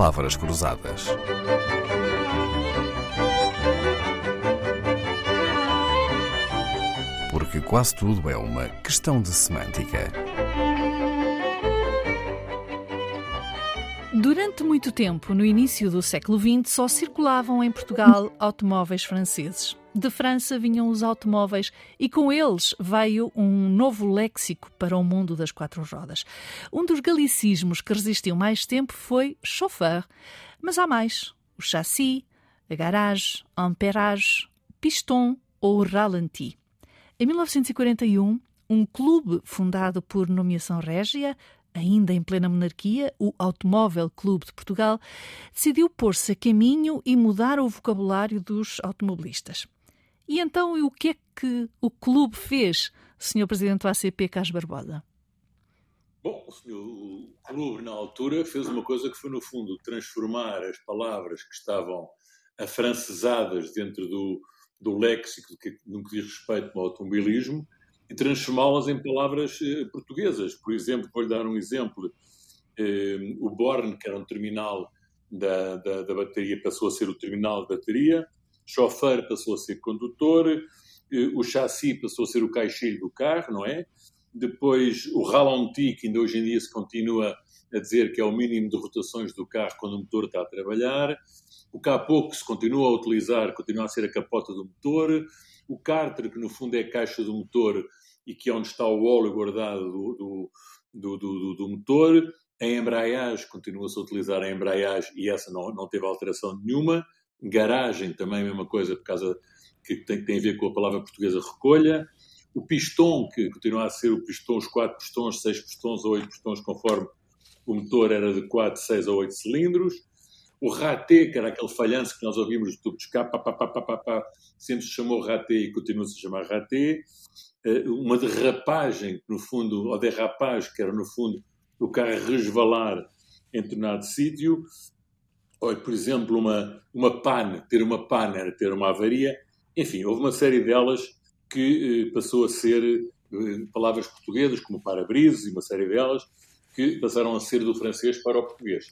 palavras cruzadas. Porque quase tudo é uma questão de semântica. Durante muito tempo, no início do século XX, só circulavam em Portugal automóveis franceses. De França vinham os automóveis e com eles veio um novo léxico para o mundo das quatro rodas. Um dos galicismos que resistiu mais tempo foi chauffeur, mas há mais: o chassi, a garage, amperage, piston ou ralenti. Em 1941, um clube fundado por nomeação régia ainda em plena monarquia, o Automóvel Clube de Portugal decidiu pôr-se a caminho e mudar o vocabulário dos automobilistas. E então, o que é que o clube fez, Sr. Presidente do ACP, Carlos Barbosa? Bom, o, senhor, clube, na altura, fez uma coisa que foi, no fundo, transformar as palavras que estavam afrancesadas dentro do, do léxico no que diz respeito ao automobilismo e transformá-las em palavras eh, portuguesas. Por exemplo, vou-lhe dar um exemplo. Eh, o Born, que era um terminal da, da, da, bateria, passou a ser o terminal de bateria. Chofer passou a ser condutor. Eh, o chassi passou a ser o caixilho do carro, não é? Depois, o ralenti, que ainda hoje em dia se continua a dizer que é o mínimo de rotações do carro quando o motor está a trabalhar. O capô, que se continua a utilizar, continua a ser a capota do motor. O cárter, que no fundo é a caixa do motor, e que é onde está o óleo guardado do, do, do, do motor. A embreagem, continua-se a utilizar a embreagem e essa não, não teve alteração nenhuma. Garagem, também a mesma coisa, por causa que tem, tem a ver com a palavra portuguesa recolha. O pistão, que continua a ser o pistão, os quatro pistões, seis pistões ou oito pistões, conforme o motor era de 4, 6 ou 8 cilindros. O raté, que era aquele falhanço que nós ouvimos do tubo de escape, pá, pá, pá, pá, pá, sempre se chamou raté e continua-se a chamar raté. Eh, uma derrapagem, no fundo, ou derrapagem, que era no fundo o carro resvalar em determinado sítio, ou, por exemplo, uma, uma pane, ter uma pane era ter uma avaria. Enfim, houve uma série delas que eh, passou a ser eh, palavras portuguesas, como para-brisas e uma série delas, que passaram a ser do francês para o português.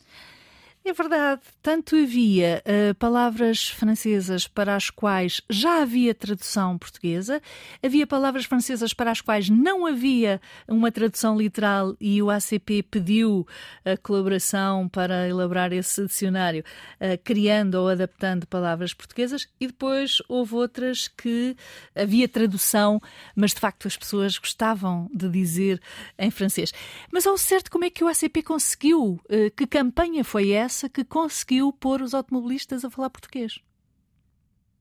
É verdade, tanto havia uh, palavras francesas para as quais já havia tradução portuguesa, havia palavras francesas para as quais não havia uma tradução literal e o ACP pediu a colaboração para elaborar esse dicionário, uh, criando ou adaptando palavras portuguesas, e depois houve outras que havia tradução, mas de facto as pessoas gostavam de dizer em francês. Mas ao certo, como é que o ACP conseguiu? Uh, que campanha foi essa? Que conseguiu pôr os automobilistas a falar português?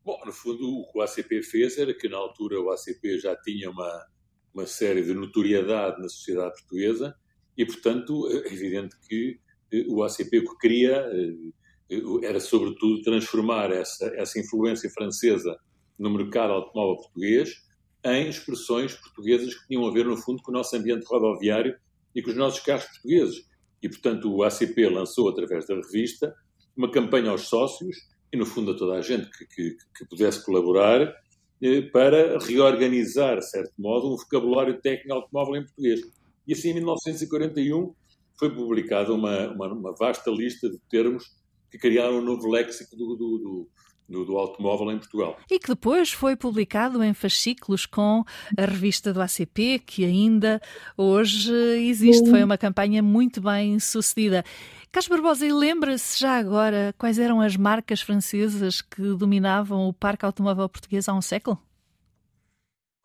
Bom, no fundo, o que o ACP fez era que, na altura, o ACP já tinha uma, uma série de notoriedade na sociedade portuguesa e, portanto, é evidente que eh, o ACP o que queria eh, era, sobretudo, transformar essa, essa influência francesa no mercado automóvel português em expressões portuguesas que tinham a ver, no fundo, com o nosso ambiente rodoviário e com os nossos carros portugueses. E, portanto, o ACP lançou, através da revista, uma campanha aos sócios e, no fundo, a toda a gente que, que, que pudesse colaborar eh, para reorganizar, de certo modo, um vocabulário técnico automóvel em português. E assim, em 1941, foi publicada uma, uma, uma vasta lista de termos que criaram um novo léxico do, do, do do, do, automóvel em Portugal. E que depois foi publicado em fascículos com a revista do ACP, que ainda hoje existe. Foi uma campanha muito bem sucedida. Carlos Barbosa, e lembra-se já agora quais eram as marcas francesas que dominavam o parque automóvel português há um século?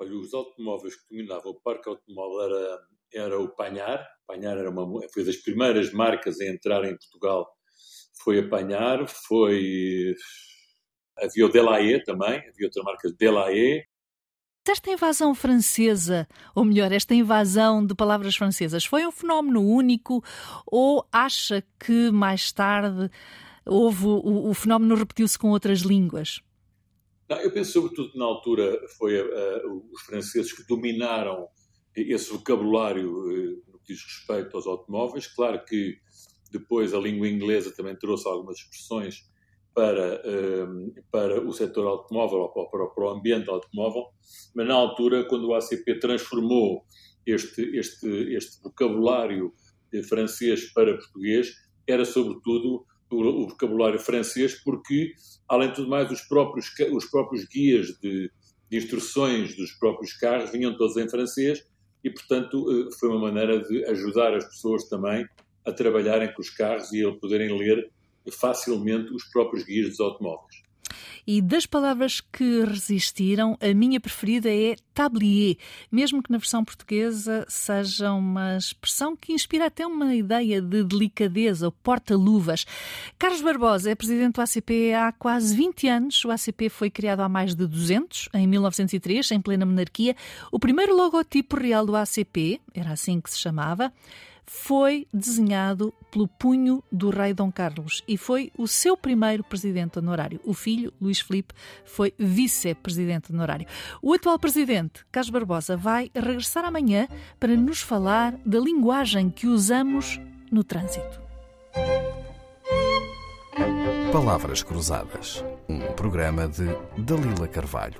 Olha, os automóveis que dominavam o parque automóvel era, era o Panhar. Panhar era uma, foi das primeiras marcas a entrar em Portugal. Foi a Panhar, foi Havia o Delahaye também, havia outra marca Delahaye. Esta invasão francesa, ou melhor, esta invasão de palavras francesas, foi um fenómeno único ou acha que mais tarde houve o, o fenómeno repetiu-se com outras línguas? Não, eu penso sobretudo que na altura foi uh, os franceses que dominaram esse vocabulário uh, no que diz respeito aos automóveis. Claro que depois a língua inglesa também trouxe algumas expressões para, ehm, para o setor automóvel ou para, para o ambiente automóvel, mas na altura, quando o ACP transformou este, este, este vocabulário francês para português, era sobretudo o, o, vocabulário francês, porque, além de tudo mais, os próprios, os próprios guias de, de instruções dos próprios carros vinham todos em francês e, portanto, eh, foi uma maneira de ajudar as pessoas também a trabalharem com os carros e a poderem ler facilmente os próprios guias dos automóveis. E das palavras que resistiram, a minha preferida é tablier, mesmo que na versão portuguesa seja uma expressão que inspira até uma ideia de delicadeza, o porta-luvas. Carlos Barbosa é presidente do ACP há quase 20 anos. O ACP foi criado há mais de 200, em 1903, em plena monarquia. O primeiro logotipo real do ACP, era assim que se chamava, foi desenhado pelo punho do rei Dom Carlos e foi o seu primeiro presidente honorário. O filho, Luís Filipe, foi vice-presidente honorário. O atual presidente, Carlos Barbosa, vai regressar amanhã para nos falar da linguagem que usamos no trânsito. Palavras Cruzadas, um programa de Dalila Carvalho.